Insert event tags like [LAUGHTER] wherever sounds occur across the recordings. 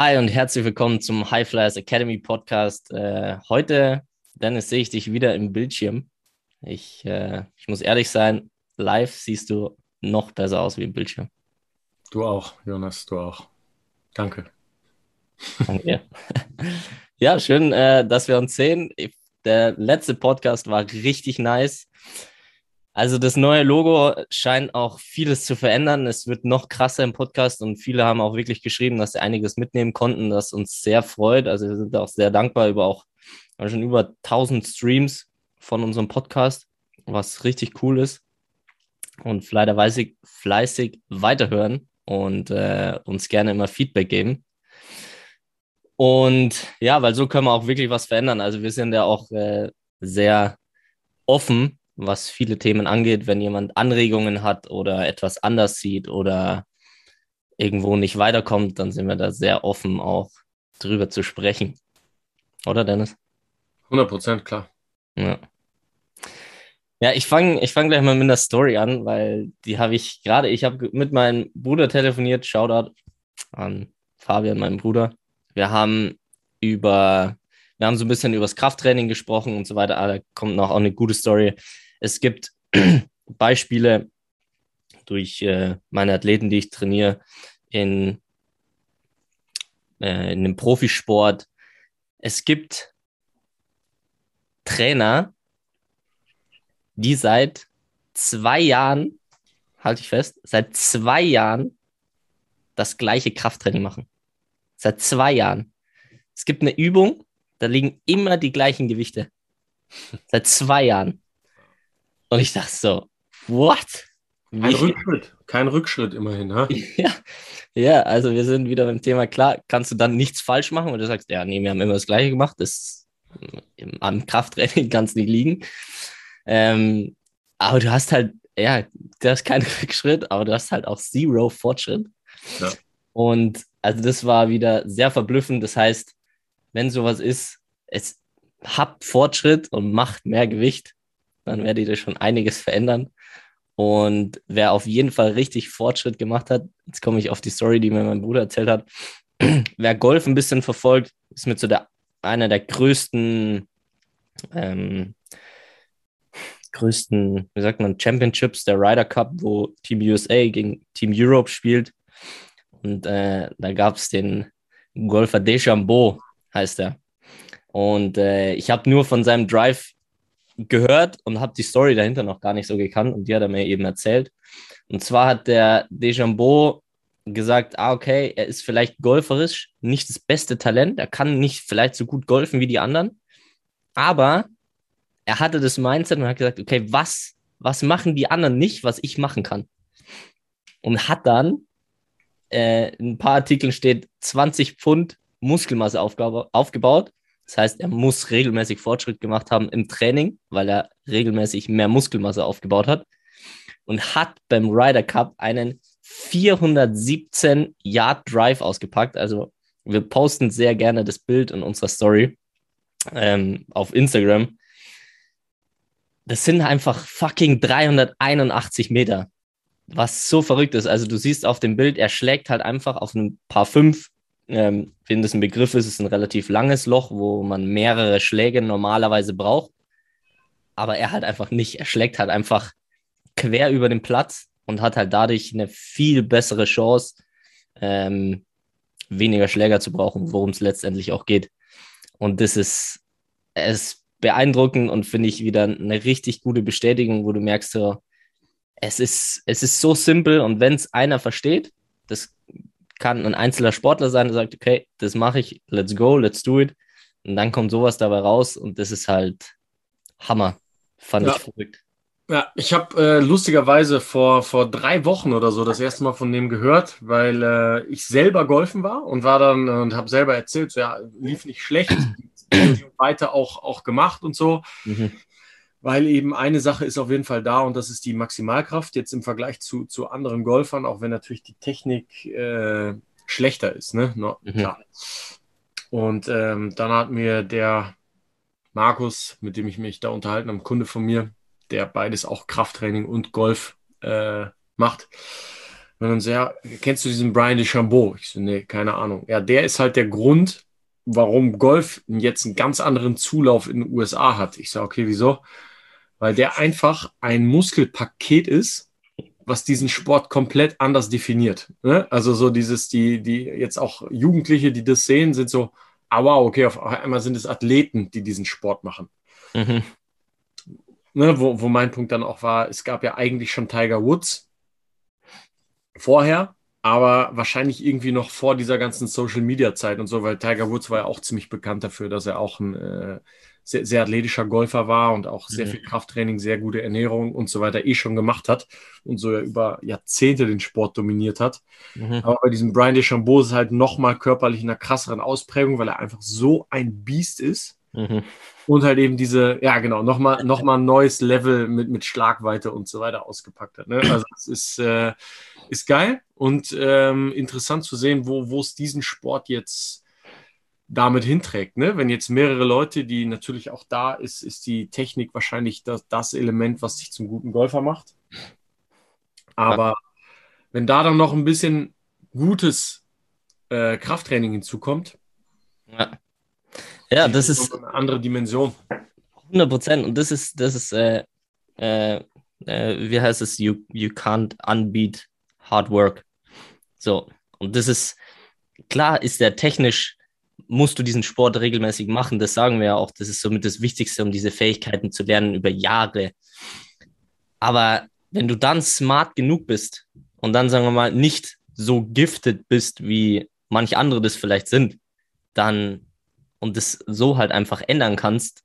Hi und herzlich willkommen zum High Flyers Academy Podcast. Äh, heute, Dennis, sehe ich dich wieder im Bildschirm. Ich, äh, ich muss ehrlich sein, live siehst du noch besser aus wie im Bildschirm. Du auch, Jonas, du auch. Danke. Danke. [LAUGHS] ja, schön, äh, dass wir uns sehen. Der letzte Podcast war richtig nice. Also das neue Logo scheint auch vieles zu verändern. Es wird noch krasser im Podcast und viele haben auch wirklich geschrieben, dass sie einiges mitnehmen konnten, das uns sehr freut. Also wir sind auch sehr dankbar über auch schon über 1000 Streams von unserem Podcast, was richtig cool ist. Und fleißig, fleißig weiterhören und äh, uns gerne immer Feedback geben. Und ja, weil so können wir auch wirklich was verändern. Also wir sind ja auch äh, sehr offen was viele Themen angeht, wenn jemand Anregungen hat oder etwas anders sieht oder irgendwo nicht weiterkommt, dann sind wir da sehr offen auch drüber zu sprechen. Oder Dennis? 100 Prozent, klar. Ja. Ja, ich fange ich fang gleich mal mit einer Story an, weil die habe ich gerade, ich habe mit meinem Bruder telefoniert, Shoutout an Fabian, meinem Bruder. Wir haben über, wir haben so ein bisschen über das Krafttraining gesprochen und so weiter. Ah, da kommt noch auch eine gute Story. Es gibt [CLEARS THROAT] Beispiele durch äh, meine Athleten, die ich trainiere, in, äh, in dem Profisport. Es gibt Trainer, die seit zwei Jahren, halte ich fest, seit zwei Jahren das gleiche Krafttraining machen. Seit zwei Jahren. Es gibt eine Übung, da liegen immer die gleichen Gewichte. Seit zwei Jahren. Und ich dachte so, what? Wie? Kein Rückschritt, kein Rückschritt immerhin, ha? [LAUGHS] Ja, ja, also wir sind wieder beim Thema, klar, kannst du dann nichts falsch machen, und du sagst, ja, nee, wir haben immer das Gleiche gemacht, das am Krafttraining [LAUGHS] kann es nicht liegen. Ähm, aber du hast halt, ja, du hast keinen [LAUGHS] Rückschritt, aber du hast halt auch Zero Fortschritt. Ja. Und also das war wieder sehr verblüffend. Das heißt, wenn sowas ist, es habt Fortschritt und macht mehr Gewicht, dann werdet ihr schon einiges verändern. Und wer auf jeden Fall richtig Fortschritt gemacht hat, jetzt komme ich auf die Story, die mir mein Bruder erzählt hat. [CLEARS THROAT] wer Golf ein bisschen verfolgt, ist mit so der einer der größten, ähm, größten, wie sagt man, Championships, der Ryder Cup, wo Team USA gegen Team Europe spielt. Und äh, da gab es den Golfer Deschambeau, heißt er. Und äh, ich habe nur von seinem Drive gehört und habe die Story dahinter noch gar nicht so gekannt und die hat er mir eben erzählt. Und zwar hat der Deschambeau gesagt, ah, okay, er ist vielleicht golferisch nicht das beste Talent, er kann nicht vielleicht so gut golfen wie die anderen, aber er hatte das Mindset und hat gesagt, okay, was, was machen die anderen nicht, was ich machen kann? Und hat dann, äh, in ein paar Artikeln steht, 20 Pfund Muskelmasse aufgebaut das heißt, er muss regelmäßig Fortschritt gemacht haben im Training, weil er regelmäßig mehr Muskelmasse aufgebaut hat und hat beim Ryder Cup einen 417 Yard Drive ausgepackt. Also wir posten sehr gerne das Bild in unserer Story ähm, auf Instagram. Das sind einfach fucking 381 Meter, was so verrückt ist. Also du siehst auf dem Bild, er schlägt halt einfach auf ein paar fünf ähm, wenn das ein Begriff ist, ist ein relativ langes Loch, wo man mehrere Schläge normalerweise braucht. Aber er halt einfach nicht. Er schlägt halt einfach quer über den Platz und hat halt dadurch eine viel bessere Chance, ähm, weniger Schläger zu brauchen, worum es letztendlich auch geht. Und das ist, ist beeindruckend und finde ich wieder eine richtig gute Bestätigung, wo du merkst, es ist, es ist so simpel und wenn es einer versteht, das kann ein einzelner Sportler sein, der sagt, okay, das mache ich, let's go, let's do it. Und dann kommt sowas dabei raus und das ist halt Hammer. Fand ja. ich verrückt. Ja, ich habe äh, lustigerweise vor, vor drei Wochen oder so das erste Mal von dem gehört, weil äh, ich selber golfen war und war dann äh, und habe selber erzählt, so, ja, lief nicht schlecht, [CLEARS THROAT] weiter auch, auch gemacht und so. Mhm weil eben eine Sache ist auf jeden Fall da und das ist die Maximalkraft jetzt im Vergleich zu, zu anderen Golfern, auch wenn natürlich die Technik äh, schlechter ist. Ne? No, mhm. Und ähm, dann hat mir der Markus, mit dem ich mich da unterhalten habe, ein Kunde von mir, der beides auch Krafttraining und Golf äh, macht, Und dann so, ja, kennst du diesen Brian DeChambeau? Ich so, nee, keine Ahnung. Ja, der ist halt der Grund, warum Golf jetzt einen ganz anderen Zulauf in den USA hat. Ich sage, okay, wieso? Weil der einfach ein Muskelpaket ist, was diesen Sport komplett anders definiert. Ne? Also so dieses, die, die jetzt auch Jugendliche, die das sehen, sind so, ah wow, okay, auf einmal sind es Athleten, die diesen Sport machen. Mhm. Ne, wo, wo mein Punkt dann auch war, es gab ja eigentlich schon Tiger Woods vorher, aber wahrscheinlich irgendwie noch vor dieser ganzen Social Media Zeit und so, weil Tiger Woods war ja auch ziemlich bekannt dafür, dass er auch ein äh, sehr, sehr athletischer Golfer war und auch sehr mhm. viel Krafttraining, sehr gute Ernährung und so weiter eh schon gemacht hat und so ja über Jahrzehnte den Sport dominiert hat. Mhm. Aber bei diesem Brian DeChambeau ist es halt nochmal körperlich in einer krasseren Ausprägung, weil er einfach so ein Biest ist. Mhm. Und halt eben diese, ja genau, nochmal noch mal ein neues Level mit, mit Schlagweite und so weiter ausgepackt hat. Ne? Also es ist, äh, ist geil und ähm, interessant zu sehen, wo es diesen Sport jetzt damit hinträgt. Ne? Wenn jetzt mehrere Leute, die natürlich auch da ist, ist die Technik wahrscheinlich das, das Element, was dich zum guten Golfer macht. Aber ja. wenn da dann noch ein bisschen gutes äh, Krafttraining hinzukommt, ja, ja das ist eine andere Dimension. 100 Prozent. Und das ist, das ist, äh, äh, äh, wie heißt es? You, you can't unbeat hard work. So. Und das ist, klar ist der technisch musst du diesen Sport regelmäßig machen. Das sagen wir ja auch. Das ist somit das Wichtigste, um diese Fähigkeiten zu lernen über Jahre. Aber wenn du dann smart genug bist und dann, sagen wir mal, nicht so gifted bist, wie manche andere das vielleicht sind, dann und das so halt einfach ändern kannst,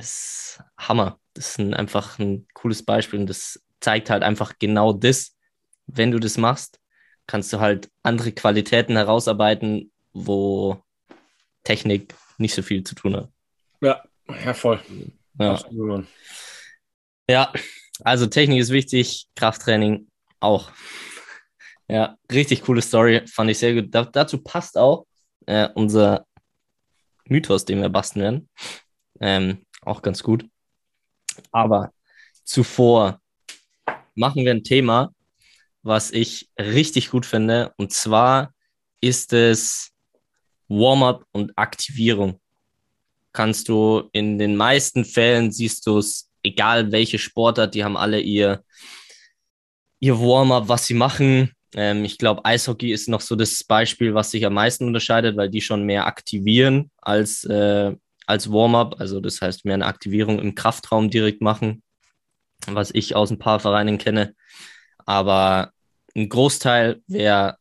ist Hammer. Das ist ein, einfach ein cooles Beispiel und das zeigt halt einfach genau das. Wenn du das machst, kannst du halt andere Qualitäten herausarbeiten, wo Technik nicht so viel zu tun hat. Ja, ja, voll. Ja. ja, also Technik ist wichtig, Krafttraining auch. Ja, richtig coole Story, fand ich sehr gut. Da, dazu passt auch äh, unser Mythos, den wir basteln werden. Ähm, auch ganz gut. Aber zuvor machen wir ein Thema, was ich richtig gut finde. Und zwar ist es Warm-up und Aktivierung. Kannst du in den meisten Fällen siehst du es, egal welche Sportart, die haben alle ihr, ihr Warm-up, was sie machen. Ähm, ich glaube, Eishockey ist noch so das Beispiel, was sich am meisten unterscheidet, weil die schon mehr aktivieren als, äh, als Warm-up. Also das heißt, mehr eine Aktivierung im Kraftraum direkt machen, was ich aus ein paar Vereinen kenne. Aber ein Großteil, wer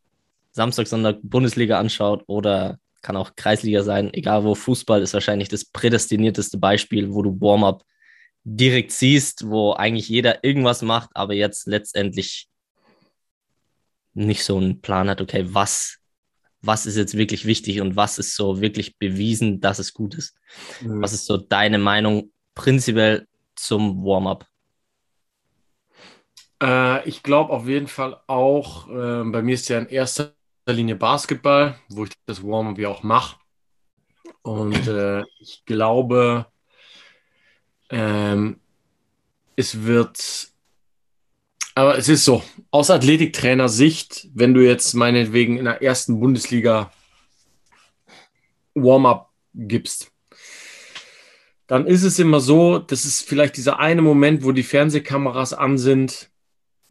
Samstag, Sonntag Bundesliga anschaut oder kann auch Kreisliga sein, egal wo, Fußball ist wahrscheinlich das prädestinierteste Beispiel, wo du Warm-up direkt siehst, wo eigentlich jeder irgendwas macht, aber jetzt letztendlich nicht so einen Plan hat, okay, was, was ist jetzt wirklich wichtig und was ist so wirklich bewiesen, dass es gut ist. Mhm. Was ist so deine Meinung prinzipiell zum Warm-up? Äh, ich glaube auf jeden Fall auch, äh, bei mir ist ja in erster Linie Basketball, wo ich das Warm-up ja auch mache. Und äh, ich glaube, ähm, es wird, aber es ist so, aus Athletiktrainer-Sicht, wenn du jetzt meinetwegen in der ersten Bundesliga Warm-up gibst, dann ist es immer so, das ist vielleicht dieser eine Moment, wo die Fernsehkameras an sind,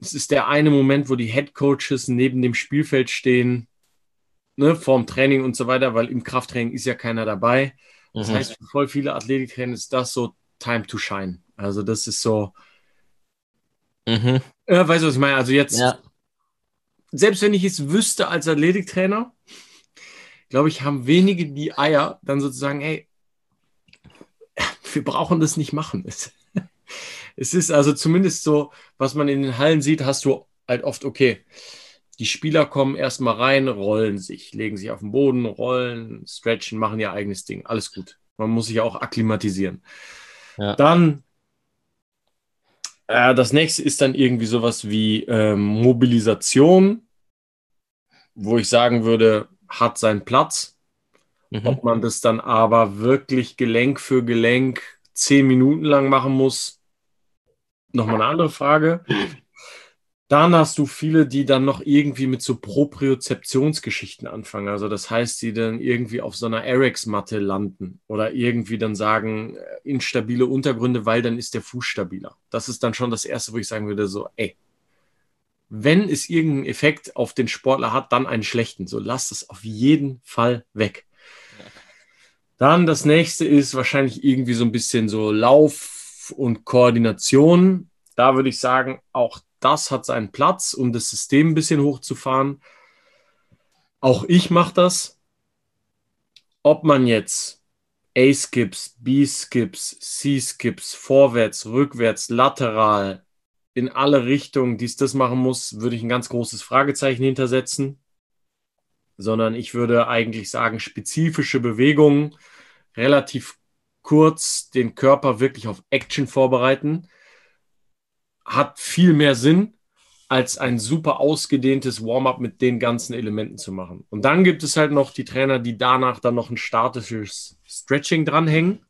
es ist der eine Moment, wo die Head Coaches neben dem Spielfeld stehen, ne, vorm Training und so weiter, weil im Krafttraining ist ja keiner dabei. Das mhm. heißt, für voll viele Athletiktrainer ist das so Time to Shine. Also das ist so. Mhm. Äh, weißt du, was ich meine? Also jetzt, ja. selbst wenn ich es wüsste als Athletiktrainer, glaube ich, haben wenige die Eier, dann sozusagen, ey, wir brauchen das nicht machen. Es ist also zumindest so, was man in den Hallen sieht, hast du halt oft, okay, die Spieler kommen erstmal rein, rollen sich, legen sich auf den Boden, rollen, stretchen, machen ihr eigenes Ding. Alles gut. Man muss sich auch akklimatisieren. Ja. Dann, äh, das nächste ist dann irgendwie sowas wie ähm, Mobilisation, wo ich sagen würde, hat seinen Platz. Mhm. Ob man das dann aber wirklich Gelenk für Gelenk zehn Minuten lang machen muss, nochmal eine andere Frage. Dann hast du viele, die dann noch irgendwie mit so Propriozeptionsgeschichten anfangen. Also das heißt, die dann irgendwie auf so einer Erex-Matte landen oder irgendwie dann sagen, äh, instabile Untergründe, weil dann ist der Fuß stabiler. Das ist dann schon das Erste, wo ich sagen würde, so, ey, wenn es irgendeinen Effekt auf den Sportler hat, dann einen schlechten. So lasst es auf jeden Fall weg. Dann das nächste ist wahrscheinlich irgendwie so ein bisschen so Lauf und Koordination. Da würde ich sagen, auch das hat seinen Platz, um das System ein bisschen hochzufahren. Auch ich mache das. Ob man jetzt A-Skips, B-Skips, C-Skips, vorwärts, rückwärts, lateral, in alle Richtungen dies, das machen muss, würde ich ein ganz großes Fragezeichen hintersetzen. Sondern ich würde eigentlich sagen, spezifische Bewegungen, relativ kurz den Körper wirklich auf Action vorbereiten hat viel mehr Sinn, als ein super ausgedehntes Warm-up mit den ganzen Elementen zu machen. Und dann gibt es halt noch die Trainer, die danach dann noch ein statisches Stretching dranhängen,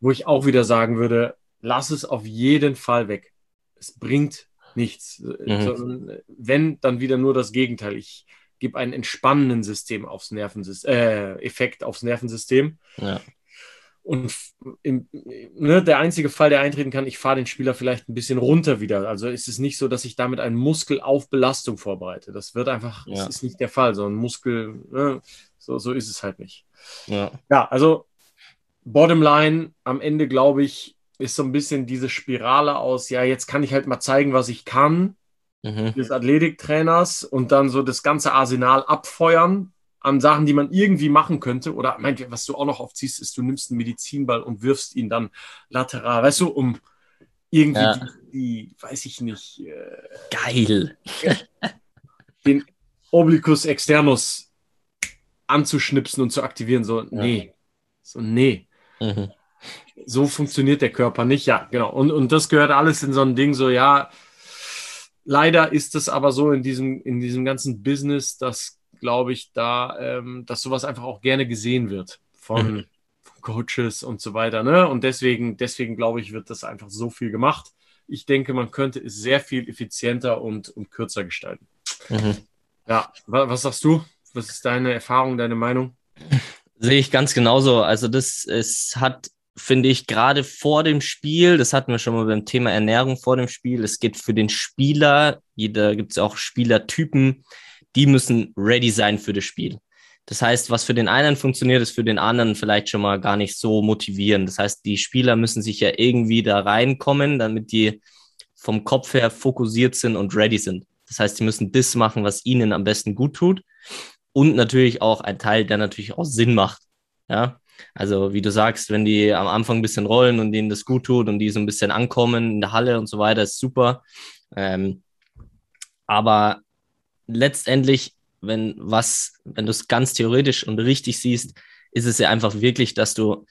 wo ich auch wieder sagen würde, lass es auf jeden Fall weg. Es bringt nichts. Mhm. wenn, dann wieder nur das Gegenteil. Ich gebe einen entspannenden System aufs Nervensystem, äh, Effekt aufs Nervensystem. Ja. Und im, ne, der einzige Fall, der eintreten kann, ich fahre den Spieler vielleicht ein bisschen runter wieder. Also ist es nicht so, dass ich damit einen Muskel auf Belastung vorbereite. Das wird einfach, ja. das ist nicht der Fall. So ein Muskel, ne, so, so ist es halt nicht. Ja, ja also bottom line, am Ende glaube ich, ist so ein bisschen diese Spirale aus, ja, jetzt kann ich halt mal zeigen, was ich kann, mhm. des Athletiktrainers und dann so das ganze Arsenal abfeuern, an Sachen, die man irgendwie machen könnte. Oder meint, was du auch noch aufziehst, ist, du nimmst einen Medizinball und wirfst ihn dann lateral, weißt du, um irgendwie ja. die, die, weiß ich nicht. Äh, Geil. [LAUGHS] den Obliquus externus anzuschnipsen und zu aktivieren. So, nee. Ja. So, nee. Mhm. So funktioniert der Körper nicht. Ja, genau. Und, und das gehört alles in so ein Ding, so, ja. Leider ist es aber so in diesem, in diesem ganzen Business, dass glaube ich, da, ähm, dass sowas einfach auch gerne gesehen wird von, mhm. von Coaches und so weiter. Ne? Und deswegen, deswegen glaube ich, wird das einfach so viel gemacht. Ich denke, man könnte es sehr viel effizienter und, und kürzer gestalten. Mhm. Ja, was, was sagst du? Was ist deine Erfahrung, deine Meinung? Sehe ich ganz genauso. Also das es hat, finde ich, gerade vor dem Spiel, das hatten wir schon mal beim Thema Ernährung vor dem Spiel, es geht für den Spieler, jeder gibt es auch Spielertypen, die müssen ready sein für das Spiel. Das heißt, was für den einen funktioniert, ist für den anderen vielleicht schon mal gar nicht so motivierend. Das heißt, die Spieler müssen sich ja irgendwie da reinkommen, damit die vom Kopf her fokussiert sind und ready sind. Das heißt, die müssen das machen, was ihnen am besten gut tut. Und natürlich auch ein Teil, der natürlich auch Sinn macht. Ja, also wie du sagst, wenn die am Anfang ein bisschen rollen und denen das gut tut und die so ein bisschen ankommen in der Halle und so weiter, ist super. Ähm, aber letztendlich, wenn was, wenn du es ganz theoretisch und richtig siehst, ist es ja einfach wirklich, dass du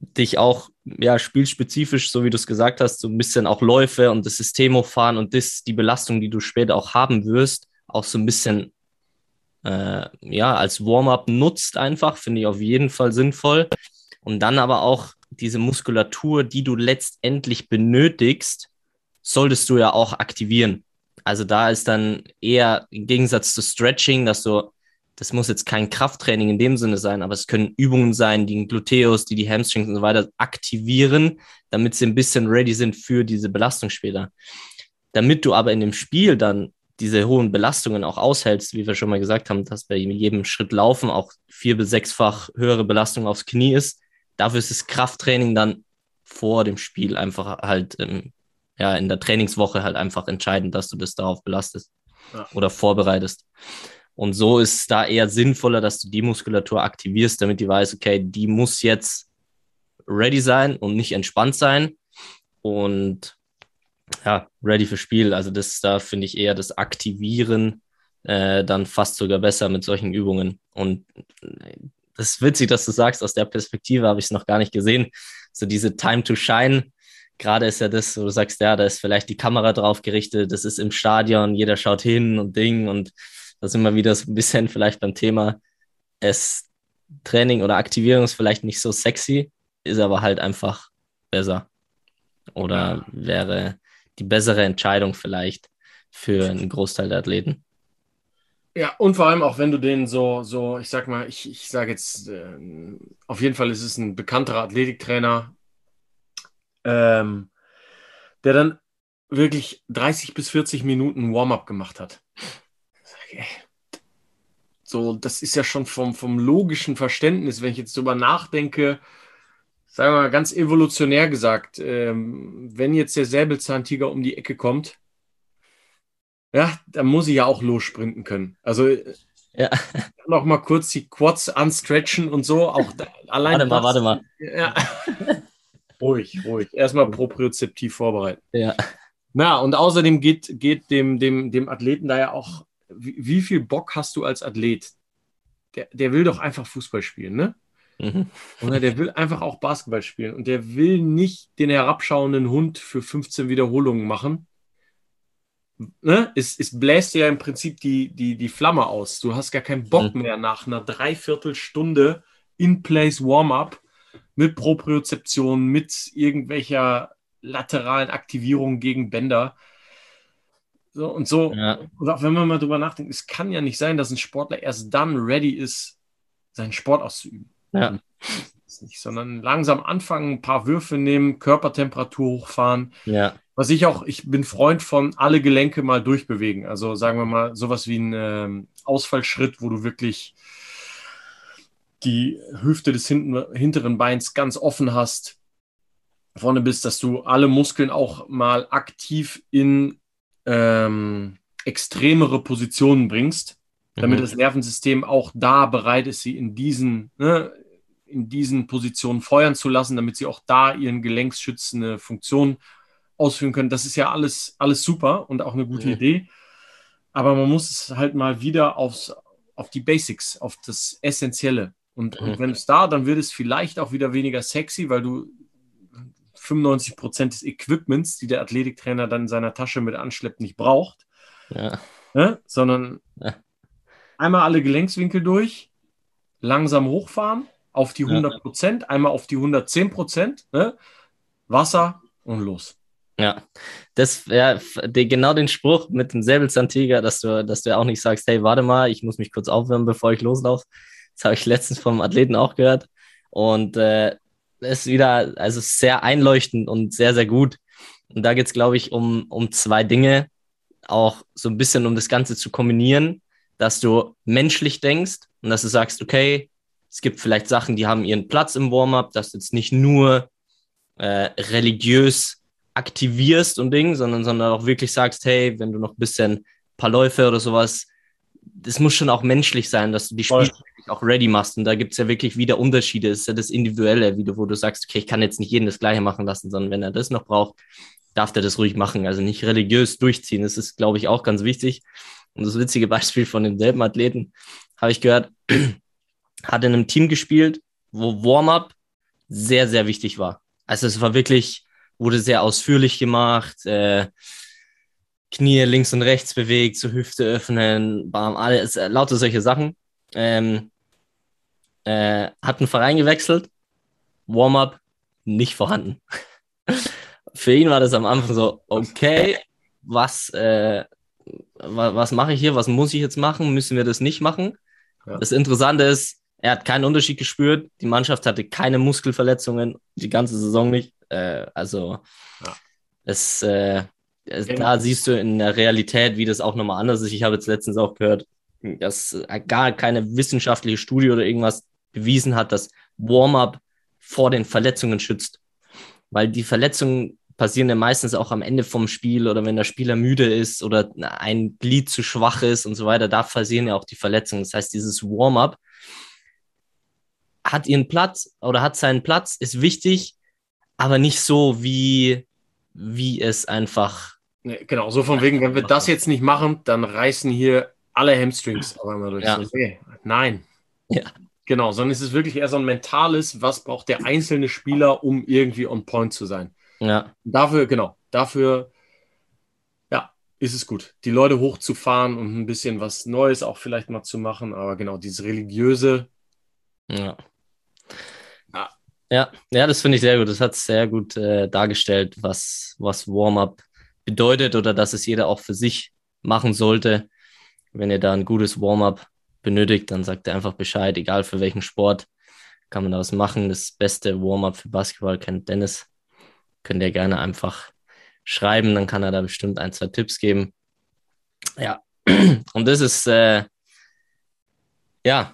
dich auch ja spielspezifisch, so wie du es gesagt hast, so ein bisschen auch Läufe und das System hochfahren und das die Belastung, die du später auch haben wirst, auch so ein bisschen äh, ja als Warm-up nutzt einfach, finde ich auf jeden Fall sinnvoll. Und dann aber auch diese Muskulatur, die du letztendlich benötigst, solltest du ja auch aktivieren. Also da ist dann eher im Gegensatz zu Stretching, dass du, das muss jetzt kein Krafttraining in dem Sinne sein, aber es können Übungen sein, die den Gluteus, die die Hamstrings und so weiter aktivieren, damit sie ein bisschen ready sind für diese Belastung später. Damit du aber in dem Spiel dann diese hohen Belastungen auch aushältst, wie wir schon mal gesagt haben, dass bei jedem Schritt laufen auch vier bis sechsfach höhere Belastung aufs Knie ist. Dafür ist das Krafttraining dann vor dem Spiel einfach halt ähm, ja, in der Trainingswoche halt einfach entscheidend, dass du das darauf belastest ja. oder vorbereitest. Und so ist es da eher sinnvoller, dass du die Muskulatur aktivierst, damit die weiß, okay, die muss jetzt ready sein und nicht entspannt sein. Und ja, ready für Spiel. Also das da finde ich eher das Aktivieren äh, dann fast sogar besser mit solchen Übungen. Und das ist witzig, dass du sagst, aus der Perspektive habe ich es noch gar nicht gesehen. So diese Time to Shine gerade ist ja das, wo du sagst, ja, da ist vielleicht die Kamera drauf gerichtet, das ist im Stadion, jeder schaut hin und Ding und da sind wir wieder so ein bisschen vielleicht beim Thema, es Training oder Aktivierung ist vielleicht nicht so sexy, ist aber halt einfach besser. Oder wäre die bessere Entscheidung vielleicht für einen Großteil der Athleten. Ja, und vor allem auch wenn du den so, so, ich sag mal, ich, ich sage jetzt, äh, auf jeden Fall ist es ein bekannterer Athletiktrainer, ähm, der dann wirklich 30 bis 40 Minuten Warm-up gemacht hat. So, das ist ja schon vom, vom logischen Verständnis, wenn ich jetzt drüber nachdenke, sagen wir mal ganz evolutionär gesagt, ähm, wenn jetzt der Säbelzahntiger um die Ecke kommt, ja, dann muss ich ja auch lossprinten können. Also ja. noch mal kurz die Quads anstretchen und so. Auch da, [LAUGHS] allein warte mal, warte mal. Ja. [LAUGHS] ruhig, ruhig. Erstmal propriozeptiv vorbereiten. Ja. Na, und außerdem geht, geht dem, dem, dem Athleten da ja auch, wie, wie viel Bock hast du als Athlet? Der, der will doch einfach Fußball spielen, ne? Mhm. Oder der will einfach auch Basketball spielen und der will nicht den herabschauenden Hund für 15 Wiederholungen machen, ne, es, es bläst ja im Prinzip die, die, die Flamme aus. Du hast gar keinen Bock mhm. mehr nach einer Dreiviertelstunde In-Place Warm-up mit Propriozeption, mit irgendwelcher lateralen Aktivierung gegen Bänder. So und so. Ja. Und auch wenn man mal drüber nachdenkt, es kann ja nicht sein, dass ein Sportler erst dann ready ist, seinen Sport auszuüben. Ja. Nicht, sondern langsam anfangen, ein paar Würfe nehmen, Körpertemperatur hochfahren. Ja. Was ich auch, ich bin Freund von alle Gelenke mal durchbewegen. Also sagen wir mal sowas wie ein ähm, Ausfallschritt, wo du wirklich die Hüfte des hinten, hinteren Beins ganz offen hast, vorne bist, dass du alle Muskeln auch mal aktiv in ähm, extremere Positionen bringst, damit mhm. das Nervensystem auch da bereit ist, sie in diesen, ne, in diesen Positionen feuern zu lassen, damit sie auch da ihren gelenksschützende Funktion ausführen können. Das ist ja alles, alles super und auch eine gute mhm. Idee. Aber man muss es halt mal wieder aufs, auf die Basics, auf das Essentielle. Und, mhm. und wenn es da, dann wird es vielleicht auch wieder weniger sexy, weil du 95 Prozent des Equipments, die der Athletiktrainer dann in seiner Tasche mit anschleppt, nicht braucht. Ja. Ne? Sondern ja. Einmal alle Gelenkswinkel durch, langsam hochfahren auf die 100 Prozent, ja. einmal auf die 110 Prozent, ne? Wasser und los. Ja, das wäre genau den Spruch mit dem Säbelzahntiger, dass du, dass du auch nicht sagst, hey, warte mal, ich muss mich kurz aufwärmen, bevor ich loslaufe. Das habe ich letztens vom Athleten auch gehört. Und äh, ist wieder, also sehr einleuchtend und sehr, sehr gut. Und da geht es, glaube ich, um, um zwei Dinge. Auch so ein bisschen, um das Ganze zu kombinieren, dass du menschlich denkst und dass du sagst, okay, es gibt vielleicht Sachen, die haben ihren Platz im Warm-up, dass du jetzt nicht nur äh, religiös aktivierst und Ding, sondern, sondern auch wirklich sagst, hey, wenn du noch ein bisschen ein paar Läufe oder sowas, das muss schon auch menschlich sein, dass du die Spiele auch ready machst. Und da gibt es ja wirklich wieder Unterschiede. Das ist ja das Individuelle, wieder, wo du sagst, okay, ich kann jetzt nicht jeden das Gleiche machen lassen, sondern wenn er das noch braucht, darf der das ruhig machen. Also nicht religiös durchziehen. Das ist, glaube ich, auch ganz wichtig. Und das witzige Beispiel von demselben Athleten habe ich gehört, [CLEARS THROAT] hat in einem Team gespielt, wo Warm-up sehr, sehr wichtig war. Also es war wirklich, wurde sehr ausführlich gemacht. Äh, Knie links und rechts bewegt, zur Hüfte öffnen, bam, alles, äh, lauter solche Sachen. Ähm, äh, hat einen Verein gewechselt, Warm-up nicht vorhanden. [LAUGHS] Für ihn war das am Anfang so, okay, was, äh, was, was mache ich hier, was muss ich jetzt machen, müssen wir das nicht machen? Ja. Das Interessante ist, er hat keinen Unterschied gespürt, die Mannschaft hatte keine Muskelverletzungen, die ganze Saison nicht. Äh, also ja. es, äh, es, da siehst du in der Realität, wie das auch nochmal anders ist. Ich habe jetzt letztens auch gehört, dass gar keine wissenschaftliche Studie oder irgendwas bewiesen hat, dass Warm-up vor den Verletzungen schützt. Weil die Verletzungen passieren ja meistens auch am Ende vom Spiel oder wenn der Spieler müde ist oder ein Glied zu schwach ist und so weiter, da passieren ja auch die Verletzungen. Das heißt, dieses Warm-up hat ihren Platz oder hat seinen Platz, ist wichtig, aber nicht so, wie, wie es einfach. Nee, genau, so von wegen, wenn wir das jetzt nicht machen, dann reißen hier alle Hamstrings auf einmal durch. Ja. So, okay. Nein. Ja. Genau, sondern es ist wirklich eher so ein mentales, was braucht der einzelne Spieler, um irgendwie on point zu sein. Ja. Dafür, genau, dafür, ja, ist es gut, die Leute hochzufahren und ein bisschen was Neues auch vielleicht mal zu machen. Aber genau, dieses religiöse, ja. Ja, ja, das finde ich sehr gut. Das hat sehr gut äh, dargestellt, was, was Warm-up bedeutet oder dass es jeder auch für sich machen sollte. Wenn ihr da ein gutes Warm-up benötigt, dann sagt er einfach Bescheid, egal für welchen Sport kann man da was machen. Das beste Warm-up für Basketball kennt Dennis. Könnt ihr gerne einfach schreiben, dann kann er da bestimmt ein, zwei Tipps geben. Ja, [CLEARS THROAT] und das ist, äh, ja,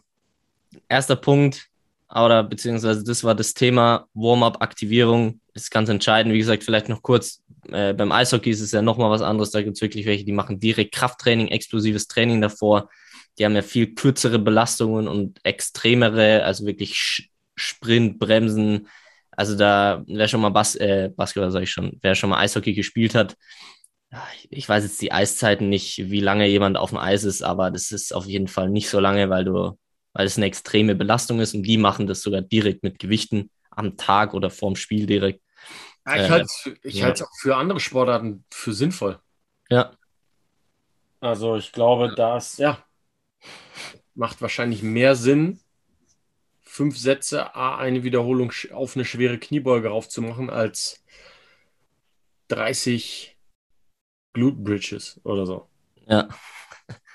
erster Punkt, oder beziehungsweise das war das Thema Warm-up-Aktivierung, ist ganz entscheidend. Wie gesagt, vielleicht noch kurz, äh, beim Eishockey ist es ja nochmal was anderes, da gibt es wirklich welche, die machen direkt Krafttraining, explosives Training davor. Die haben ja viel kürzere Belastungen und extremere, also wirklich Sprint, Bremsen. Also da, wer schon mal Bas äh, Basketball, sage ich schon, wer schon mal Eishockey gespielt hat, ich weiß jetzt die Eiszeiten nicht, wie lange jemand auf dem Eis ist, aber das ist auf jeden Fall nicht so lange, weil du, weil es eine extreme Belastung ist und die machen das sogar direkt mit Gewichten am Tag oder vorm Spiel direkt. Ja, ich halte es ich ja. auch für andere Sportarten für sinnvoll. Ja. Also ich glaube, das, ja, macht wahrscheinlich mehr Sinn, fünf Sätze, eine Wiederholung auf eine schwere Kniebeuge raufzumachen, als 30 Glute Bridges oder so. Ja.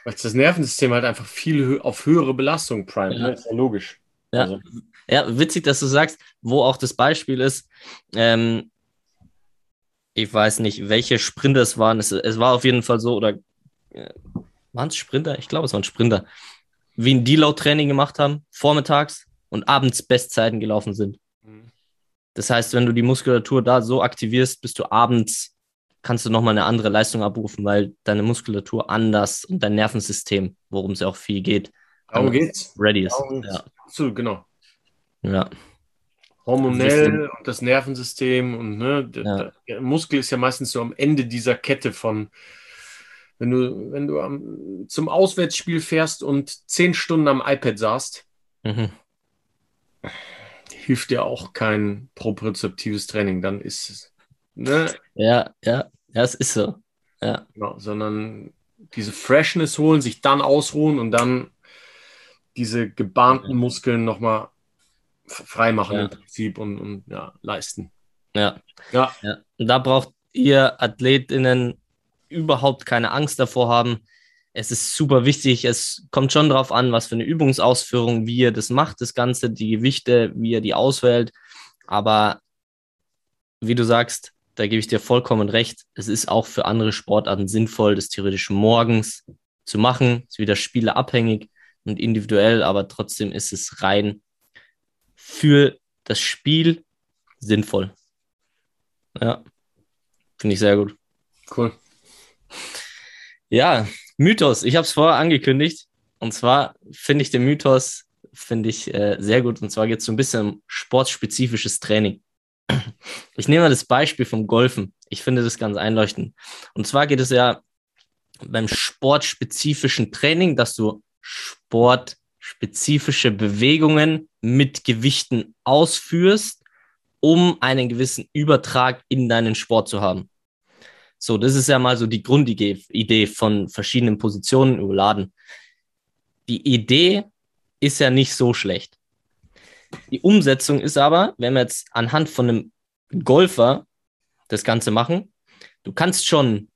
Weil das Nervensystem halt einfach viel auf höhere Belastung prime. Ja. Ne? Ist ja logisch. Ja. Also. ja, witzig, dass du sagst, wo auch das Beispiel ist. Ähm, ich weiß nicht, welche Sprinter es waren. Es, es war auf jeden Fall so, oder äh, waren es Sprinter? Ich glaube, es waren Sprinter. Wie ein Deload-Training gemacht haben, vormittags und abends Bestzeiten gelaufen sind. Mhm. Das heißt, wenn du die Muskulatur da so aktivierst, bist du abends kannst du nochmal eine andere Leistung abrufen, weil deine Muskulatur anders und dein Nervensystem, worum es ja auch viel geht, Darum geht's. ready ist. Ja. Absolut, genau. Ja. Hormonell und das Nervensystem und ne, ja. der Muskel ist ja meistens so am Ende dieser Kette von, wenn du, wenn du am, zum Auswärtsspiel fährst und zehn Stunden am iPad saßt, mhm. Hilft dir auch kein propriozeptives Training. Dann ist es. Ne? Ja, ja. Ja, es ist so. Ja. Genau, sondern diese Freshness holen, sich dann ausruhen und dann diese gebahnten Muskeln nochmal freimachen ja. im Prinzip und, und ja, leisten. Ja. ja. ja. Und da braucht ihr AthletInnen überhaupt keine Angst davor haben. Es ist super wichtig. Es kommt schon darauf an, was für eine Übungsausführung, wie ihr das macht, das Ganze, die Gewichte, wie ihr die auswählt. Aber wie du sagst, da gebe ich dir vollkommen recht. Es ist auch für andere Sportarten sinnvoll, das theoretisch morgens zu machen. Es ist wieder spielerabhängig und individuell, aber trotzdem ist es rein für das Spiel sinnvoll. Ja, finde ich sehr gut. Cool. Ja, Mythos. Ich habe es vorher angekündigt. Und zwar finde ich den Mythos finde ich äh, sehr gut. Und zwar geht es so ein bisschen um sportspezifisches Training. Ich nehme mal das Beispiel vom Golfen. Ich finde das ganz einleuchtend. Und zwar geht es ja beim sportspezifischen Training, dass du sportspezifische Bewegungen mit Gewichten ausführst, um einen gewissen Übertrag in deinen Sport zu haben. So, das ist ja mal so die Grundidee von verschiedenen Positionen überladen. Die Idee ist ja nicht so schlecht. Die Umsetzung ist aber, wenn wir jetzt anhand von einem Golfer das Ganze machen, du kannst schon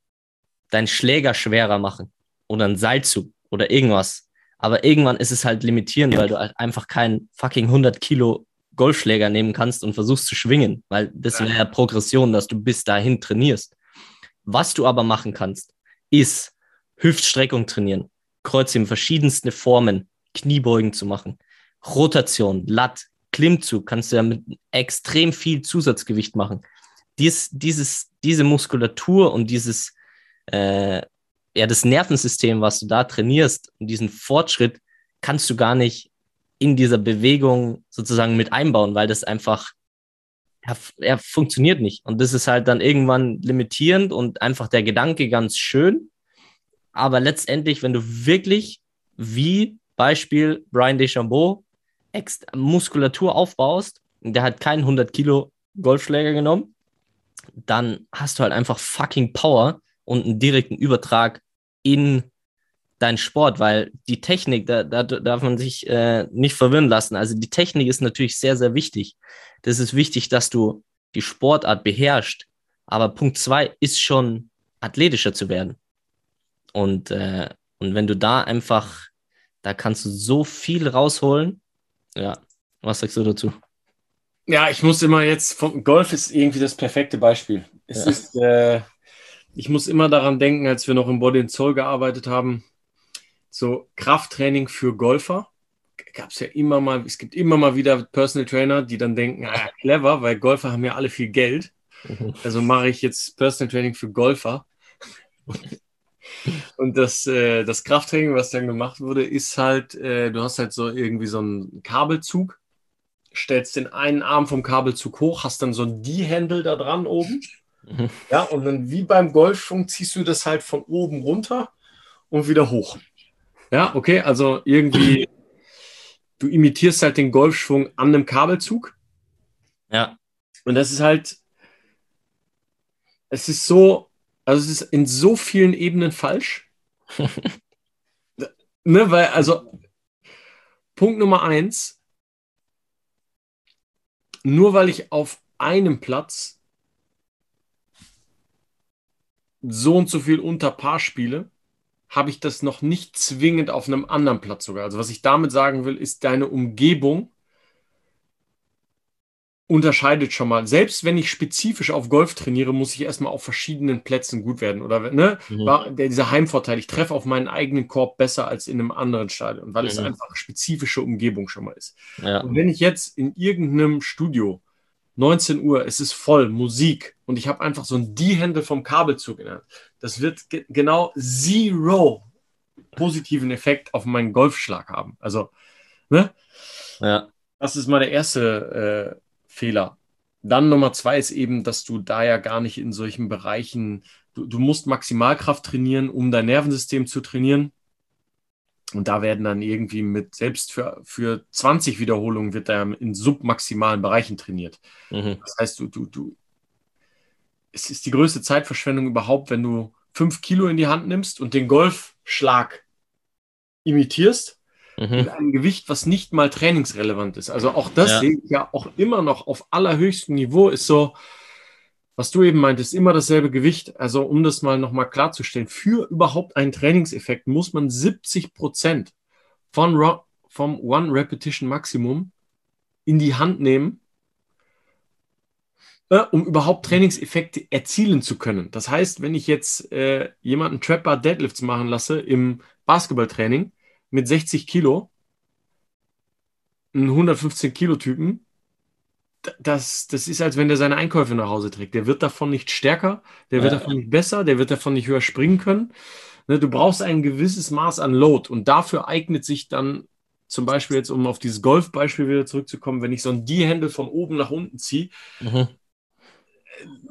deinen Schläger schwerer machen oder einen Seilzug oder irgendwas. Aber irgendwann ist es halt limitierend, weil du halt einfach keinen fucking 100 Kilo Golfschläger nehmen kannst und versuchst zu schwingen, weil das wäre ja Progression, dass du bis dahin trainierst. Was du aber machen kannst, ist Hüftstreckung trainieren, Kreuz in verschiedensten Formen, Kniebeugen zu machen, Rotation, Latt, Klimmzug kannst du ja mit extrem viel Zusatzgewicht machen. Dies, dieses, diese Muskulatur und dieses, äh, ja, das Nervensystem, was du da trainierst und diesen Fortschritt kannst du gar nicht in dieser Bewegung sozusagen mit einbauen, weil das einfach, ja, ja, funktioniert nicht. Und das ist halt dann irgendwann limitierend und einfach der Gedanke ganz schön. Aber letztendlich, wenn du wirklich wie Beispiel Brian DeChambeau Muskulatur aufbaust, der hat keinen 100 Kilo Golfschläger genommen, dann hast du halt einfach fucking Power und einen direkten Übertrag in deinen Sport, weil die Technik, da, da darf man sich äh, nicht verwirren lassen. Also die Technik ist natürlich sehr, sehr wichtig. Das ist wichtig, dass du die Sportart beherrschst. Aber Punkt zwei ist schon athletischer zu werden. Und, äh, und wenn du da einfach, da kannst du so viel rausholen. Ja, was sagst du dazu? Ja, ich muss immer jetzt, Golf ist irgendwie das perfekte Beispiel. Es ja. ist, äh, ich muss immer daran denken, als wir noch im Body and Soul gearbeitet haben, so Krafttraining für Golfer. Gab es ja immer mal, es gibt immer mal wieder Personal Trainer, die dann denken, ah, clever, weil Golfer haben ja alle viel Geld. [LAUGHS] Also mache ich jetzt Personal Training für Golfer. Und das, äh, das Krafttraining, was dann gemacht wurde, ist halt, äh, du hast halt so irgendwie so einen Kabelzug, stellst den einen Arm vom Kabelzug hoch, hast dann so ein D-Handle da dran oben. [LAUGHS] Ja, und dann wie beim Golfschwung ziehst du das halt von oben runter und wieder hoch. Ja, okay, also irgendwie, du imitierst halt den Golfschwung an einem Kabelzug. Ja. Und das ist halt, es ist so, also es ist in so vielen Ebenen falsch. [LAUGHS] ne, weil, also, Punkt Nummer eins, nur weil ich auf einem Platz so und so viel unter Paar spiele, habe ich das noch nicht zwingend auf einem anderen Platz sogar. Also was ich damit sagen will, ist deine Umgebung unterscheidet schon mal. Selbst wenn ich spezifisch auf Golf trainiere, muss ich erstmal auf verschiedenen Plätzen gut werden. Oder ne? Mhm. War der, dieser Heimvorteil, ich treffe auf meinen eigenen Korb besser als in einem anderen Stadion, weil mhm. es einfach spezifische Umgebung schon mal ist. Ja. Und wenn ich jetzt in irgendeinem Studio 19 Uhr, es ist voll, Musik und ich habe einfach so ein D-Händel vom Kabelzug in der Das wird ge genau zero positiven Effekt auf meinen Golfschlag haben. Also, ne? Ja. Das ist mal der erste äh, Fehler. Dann Nummer zwei ist eben, dass du da ja gar nicht in solchen Bereichen, du, du musst Maximalkraft trainieren, um dein Nervensystem zu trainieren. Und da werden dann irgendwie mit, selbst für, für 20 Wiederholungen wird da in submaximalen Bereichen trainiert. Mhm. Das heißt, du, du, du, es ist die größte Zeitverschwendung überhaupt, wenn du fünf Kilo in die Hand nimmst und den Golfschlag imitierst mhm. mit einem Gewicht, was nicht mal trainingsrelevant ist. Also auch das ja. sehe ich ja auch immer noch auf allerhöchstem Niveau, ist so, was du eben meintest, immer dasselbe Gewicht. Also um das mal nochmal klarzustellen, für überhaupt einen Trainingseffekt muss man 70 Prozent von vom One Repetition Maximum in die Hand nehmen, äh, um überhaupt Trainingseffekte erzielen zu können. Das heißt, wenn ich jetzt äh, jemanden Trapper Deadlifts machen lasse im Basketballtraining mit 60 Kilo, einen 115 Kilo Typen, das, das ist, als wenn der seine Einkäufe nach Hause trägt. Der wird davon nicht stärker, der wird davon nicht besser, der wird davon nicht höher springen können. Ne, du brauchst ein gewisses Maß an Load und dafür eignet sich dann zum Beispiel jetzt, um auf dieses Golfbeispiel wieder zurückzukommen, wenn ich so ein D-Händel von oben nach unten ziehe, mhm.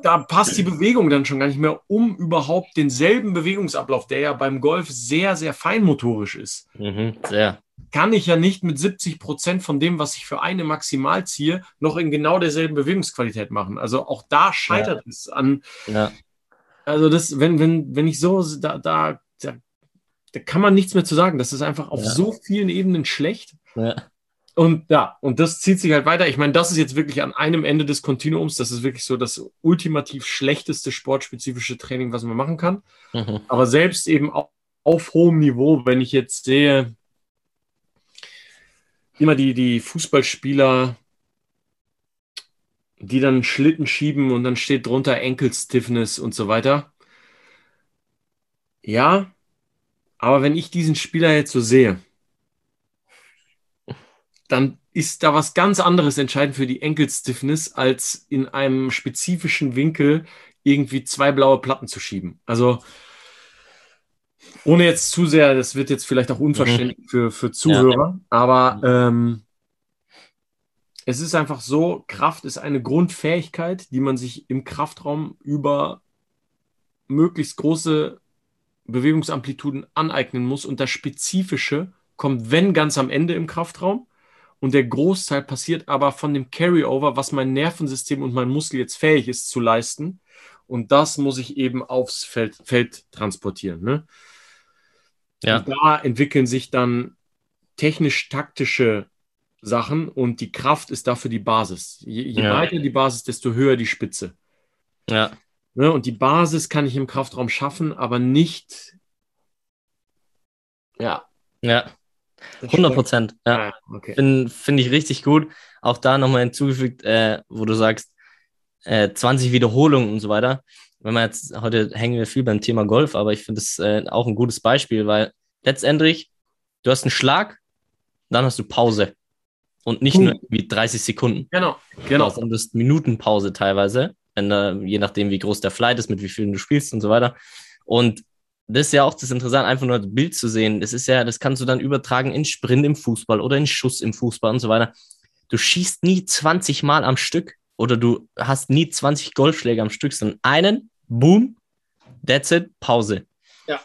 Da passt die Bewegung dann schon gar nicht mehr, um überhaupt denselben Bewegungsablauf, der ja beim Golf sehr, sehr feinmotorisch ist. Mhm, sehr kann ich ja nicht mit 70 Prozent von dem, was ich für eine maximal ziehe, noch in genau derselben Bewegungsqualität machen. Also auch da scheitert ja. es an. Ja. Also das, wenn, wenn, wenn ich so, da, da, da, da kann man nichts mehr zu sagen. Das ist einfach auf ja. so vielen Ebenen schlecht. Ja. Und ja, und das zieht sich halt weiter. Ich meine, das ist jetzt wirklich an einem Ende des Kontinuums. Das ist wirklich so das ultimativ schlechteste sportspezifische Training, was man machen kann. Mhm. Aber selbst eben auf, auf hohem Niveau, wenn ich jetzt sehe, immer die, die Fußballspieler, die dann Schlitten schieben und dann steht drunter Ankle-Stiffness und so weiter. Ja, aber wenn ich diesen Spieler jetzt so sehe, dann ist da was ganz anderes entscheidend für die Ankle-Stiffness, als in einem spezifischen Winkel irgendwie zwei blaue Platten zu schieben. Also ohne jetzt zu sehr, das wird jetzt vielleicht auch unverständlich mhm. für, für Zuhörer, ja. aber ähm, es ist einfach so, Kraft ist eine Grundfähigkeit, die man sich im Kraftraum über möglichst große Bewegungsamplituden aneignen muss und das Spezifische kommt, wenn ganz am Ende im Kraftraum und der Großteil passiert aber von dem Carryover, was mein Nervensystem und mein Muskel jetzt fähig ist zu leisten und das muss ich eben aufs Feld, Feld transportieren. Ne? Ja. Und da entwickeln sich dann technisch-taktische Sachen und die Kraft ist dafür die Basis. Je, je ja. weiter die Basis, desto höher die Spitze. Ja. Ne? Und die Basis kann ich im Kraftraum schaffen, aber nicht. Ja. Ja. 100 Prozent. Ja. Ah, okay. Finde find ich richtig gut. Auch da nochmal hinzugefügt, äh, wo du sagst, äh, 20 Wiederholungen und so weiter. Wenn man jetzt, heute hängen wir viel beim Thema Golf, aber ich finde es äh, auch ein gutes Beispiel, weil letztendlich, du hast einen Schlag, dann hast du Pause. Und nicht Hm. nur wie 30 Sekunden. Genau, genau. Sondern du hast Minutenpause teilweise, wenn, äh, je nachdem, wie groß der Flight ist, mit wie vielen du spielst und so weiter. Und das ist ja auch das Interessante, einfach nur das Bild zu sehen. Das ist ja, das kannst du dann übertragen in Sprint im Fußball oder in Schuss im Fußball und so weiter. Du schießt nie 20 Mal am Stück oder du hast nie 20 Golfschläge am Stück, sondern einen, boom, that's it, Pause. Ja.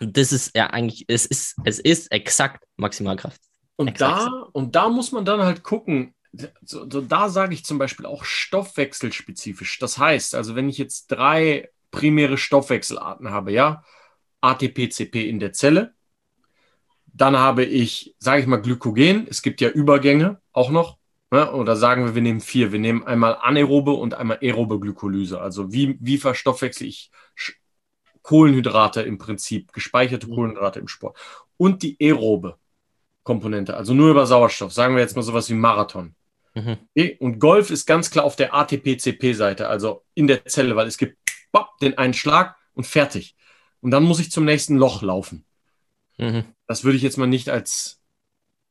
Und das ist ja eigentlich, es ist, es ist exakt Maximalkraft. Und Exakt da, und da muss man dann halt gucken. So, so, da sage ich zum Beispiel auch stoffwechselspezifisch. Das heißt, also wenn ich jetzt drei primäre Stoffwechselarten habe, ja, ATP, CP in der Zelle, dann habe ich, sage ich mal, Glykogen. Es gibt ja Übergänge auch noch. Ne? Oder sagen wir, wir nehmen vier. Wir nehmen einmal anaerobe und einmal aerobe Glykolyse. Also wie, wie verstoffwechsel ich Kohlenhydrate im Prinzip, gespeicherte Mhm. Kohlenhydrate im Sport. Und die aerobe Komponente, also nur über Sauerstoff. Sagen wir jetzt mal sowas wie Marathon. Mhm. Und Golf ist ganz klar auf der ATP-CP-Seite, also in der Zelle, weil es gibt bop, den einen Schlag und fertig. Und dann muss ich zum nächsten Loch laufen. Mhm. Das würde ich jetzt mal nicht als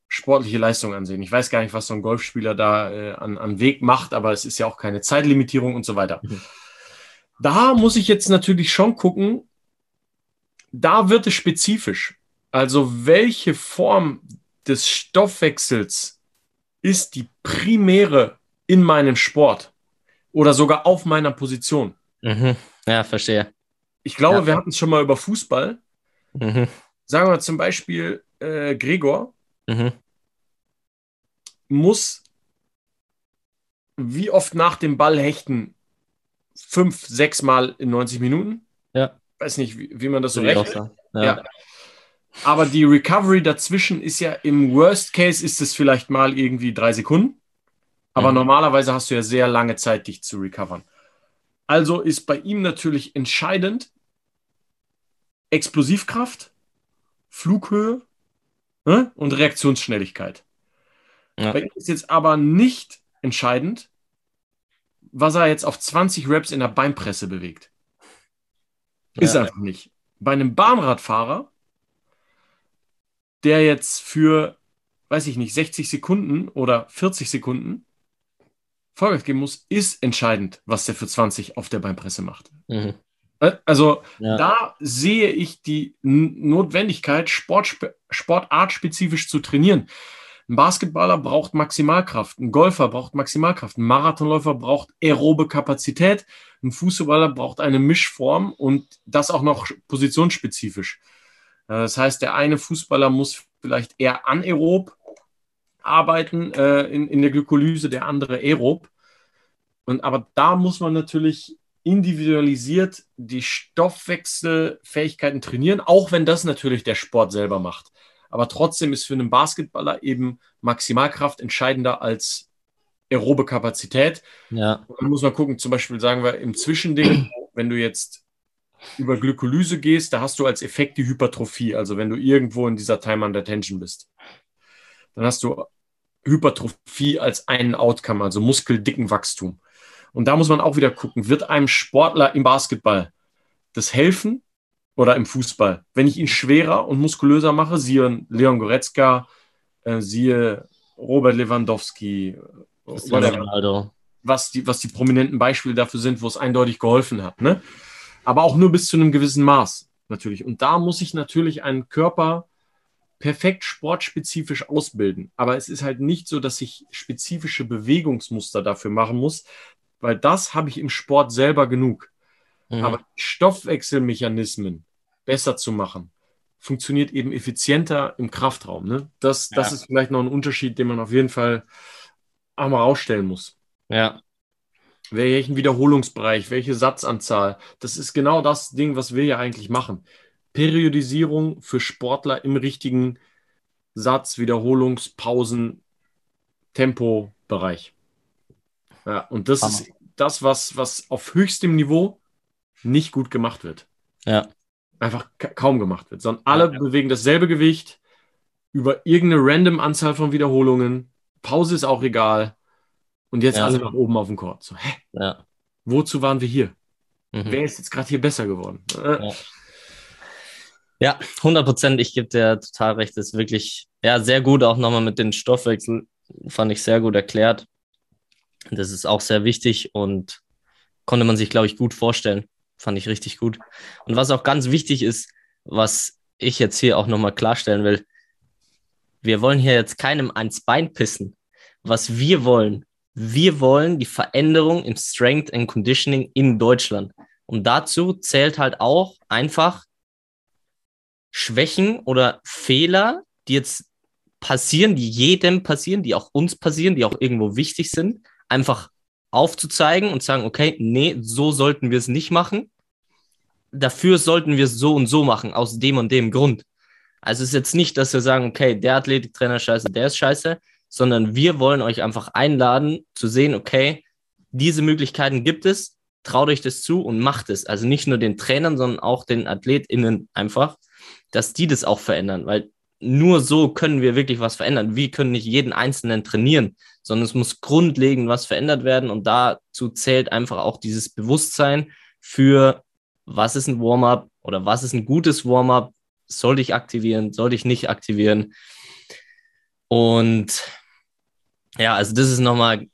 sportliche Leistung ansehen. Ich weiß gar nicht, was so ein Golfspieler da äh, an, an Weg macht, aber es ist ja auch keine Zeitlimitierung und so weiter. Mhm. Da muss ich jetzt natürlich schon gucken, da wird es spezifisch. Also welche Form des Stoffwechsels ist die primäre in meinem Sport oder sogar auf meiner Position? Mhm. Ja, verstehe. Ich glaube, Ja. wir hatten es schon mal über Fußball. Mhm. Sagen wir zum Beispiel äh, Gregor Mhm. muss wie oft nach dem Ball hechten? Fünf, sechs Mal in 90 Minuten? Ja. Weiß nicht, wie, wie man das so rechnet. Ja. Ja. Aber die Recovery dazwischen ist ja im Worst Case ist es vielleicht mal irgendwie drei Sekunden. Aber Mhm. normalerweise hast du ja sehr lange Zeit, dich zu recovern. Also ist bei ihm natürlich entscheidend Explosivkraft, Flughöhe ne, und Reaktionsschnelligkeit. Ja. Bei ihm ist jetzt aber nicht entscheidend, was er jetzt auf 20 Reps in der Beinpresse bewegt. Ist Ja. einfach nicht. Bei einem Bahnradfahrer, der jetzt für, weiß ich nicht, 60 Sekunden oder 40 Sekunden Vollgas geben muss, ist entscheidend, was der für 20 auf der Beinpresse macht. Mhm. Äh, Also Ja. da sehe ich die Notwendigkeit, Sportspe sportartspezifisch zu trainieren. Ein Basketballer braucht Maximalkraft, ein Golfer braucht Maximalkraft, ein Marathonläufer braucht aerobe Kapazität, ein Fußballer braucht eine Mischform und das auch noch positionsspezifisch. Äh, Das heißt, der eine Fußballer muss vielleicht eher anaerob arbeiten äh, in, in der Glykolyse, der andere aerob. Und aber da muss man natürlich individualisiert die Stoffwechselfähigkeiten trainieren, auch wenn das natürlich der Sport selber macht. Aber trotzdem ist für einen Basketballer eben Maximalkraft entscheidender als aerobe Kapazität. ja. Und dann muss man gucken, zum Beispiel sagen wir im Zwischending, wenn du jetzt über Glykolyse gehst, da hast du als Effekt die Hypertrophie, also wenn du irgendwo in dieser Time under Tension bist. Dann hast du Hypertrophie als einen Outcome, also muskeldicken Wachstum. Und da muss man auch wieder gucken, wird einem Sportler im Basketball das helfen oder im Fußball? Wenn ich ihn schwerer und muskulöser mache, siehe Leon Goretzka, äh, siehe Robert Lewandowski, whatever was die, was die prominenten Beispiele dafür sind, wo es eindeutig geholfen hat. Ne? Aber auch nur bis zu einem gewissen Maß natürlich. Und da muss ich natürlich einen Körper perfekt sportspezifisch ausbilden. Aber es ist halt nicht so, dass ich spezifische Bewegungsmuster dafür machen muss, weil das habe ich im Sport selber genug. Mhm. Aber Stoffwechselmechanismen besser zu machen, funktioniert eben effizienter im Kraftraum. Ne? Das, das Ja. ist vielleicht noch ein Unterschied, den man auf jeden Fall auch mal rausstellen muss ja. welchen Wiederholungsbereich, welche Satzanzahl. Das ist genau das Ding, was wir ja eigentlich machen. Periodisierung für Sportler im richtigen Satz, Wiederholungspausen, Tempobereich. Ja, und das Hammer. ist das, was, was auf höchstem Niveau nicht gut gemacht wird. Ja. Einfach kaum gemacht wird, sondern alle ja. bewegen dasselbe Gewicht über irgendeine random Anzahl von Wiederholungen. Pause ist auch egal. Und jetzt ja. alle nach oben auf dem Court. So, hä? Ja. Wozu waren wir hier? Mhm. Wer ist jetzt gerade hier besser geworden? Äh. Ja. Ja, 100 Prozent. Ich gebe dir total recht. Das ist wirklich, ja, sehr gut. Auch nochmal mit den Stoffwechsel fand ich sehr gut erklärt. Das ist auch sehr wichtig und konnte man sich, glaube ich, gut vorstellen. Fand ich richtig gut. Und was auch ganz wichtig ist, was ich jetzt hier auch nochmal klarstellen will, wir wollen hier jetzt keinem ans Bein pissen. Was wir wollen, wir wollen die Veränderung im Strength and Conditioning in Deutschland. Und dazu zählt halt auch einfach Schwächen oder Fehler, die jetzt passieren, die jedem passieren, die auch uns passieren, die auch irgendwo wichtig sind, einfach aufzuzeigen und sagen, okay, nee, so sollten wir es nicht machen. Dafür sollten wir es so und so machen, aus dem und dem Grund. Also es ist jetzt nicht, dass wir sagen, okay, der Athletiktrainer ist scheiße, der ist scheiße, sondern wir wollen euch einfach einladen zu sehen, okay, diese Möglichkeiten gibt es, traut euch das zu und macht es. Also nicht nur den Trainern, sondern auch den AthletInnen einfach dass die das auch verändern, weil nur so können wir wirklich was verändern. Wir können nicht jeden Einzelnen trainieren, sondern es muss grundlegend was verändert werden und dazu zählt einfach auch dieses Bewusstsein für, was ist ein Warm-up oder was ist ein gutes Warm-up, sollte ich aktivieren, sollte ich nicht aktivieren. Und ja, also das ist nochmal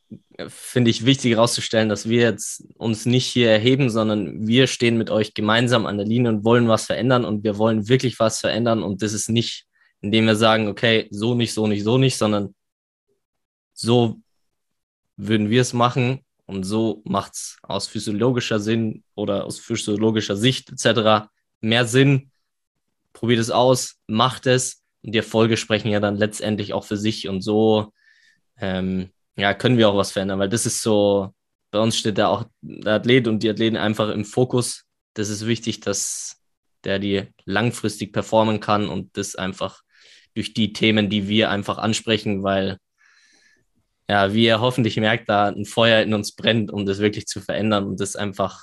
finde ich wichtig herauszustellen, dass wir jetzt uns nicht hier erheben, sondern wir stehen mit euch gemeinsam an der Linie und wollen was verändern und wir wollen wirklich was verändern und das ist nicht, indem wir sagen, okay, so nicht, so nicht, so nicht, sondern so würden wir es machen und so macht es aus physiologischer Sinn oder aus physiologischer Sicht etc. mehr Sinn. Probiert es aus, macht es und die Erfolge sprechen ja dann letztendlich auch für sich und so ähm, ja, können wir auch was verändern, weil das ist so, bei uns steht da auch der Athlet und die Athleten einfach im Fokus. Das ist wichtig, dass der die langfristig performen kann und das einfach durch die Themen, die wir einfach ansprechen, weil ja, wie ihr hoffentlich merkt, da ein Feuer in uns brennt, um das wirklich zu verändern und das einfach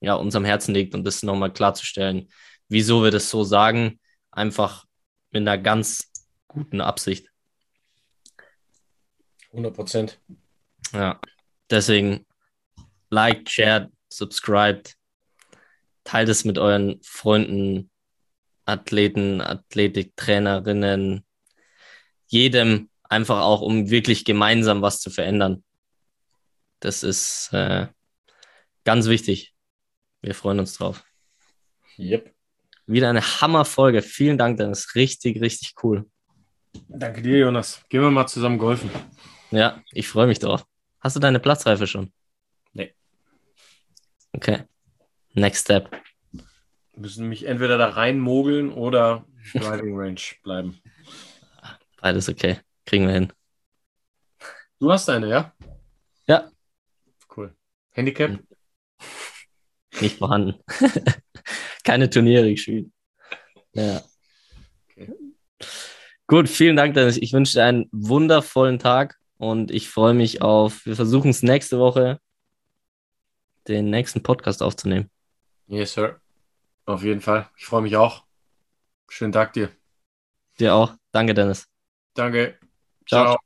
ja, uns am Herzen liegt und das nochmal klarzustellen, wieso wir das so sagen, einfach mit einer ganz guten Absicht. 100 Prozent. Ja, deswegen like, share, subscribed, teilt es mit euren Freunden, Athleten, Athletiktrainerinnen, jedem einfach auch, um wirklich gemeinsam was zu verändern. Das ist äh, ganz wichtig. Wir freuen uns drauf. Yep. Wieder eine Hammerfolge. Vielen Dank, Dennis. Richtig, richtig cool. Danke dir, Jonas. Gehen wir mal zusammen golfen. Ja, ich freue mich drauf. Hast du deine Platzreife schon? Nee. Okay. Next step. Müssen mich entweder da reinmogeln oder Driving Range bleiben. [LAUGHS] Beides okay. Kriegen wir hin. Du hast eine, ja? Ja. Cool. Handicap? Hm. Nicht vorhanden. [LAUGHS] Keine Turniere gespielt. Ja. Okay. Gut, vielen Dank, Dennis. Ich wünsche dir einen wundervollen Tag. Und ich freue mich auf, wir versuchen es nächste Woche, den nächsten Podcast aufzunehmen. Yes, sir. Auf jeden Fall. Ich freue mich auch. Schönen Tag dir. Dir auch. Danke, Dennis. Danke. Ciao. Ciao.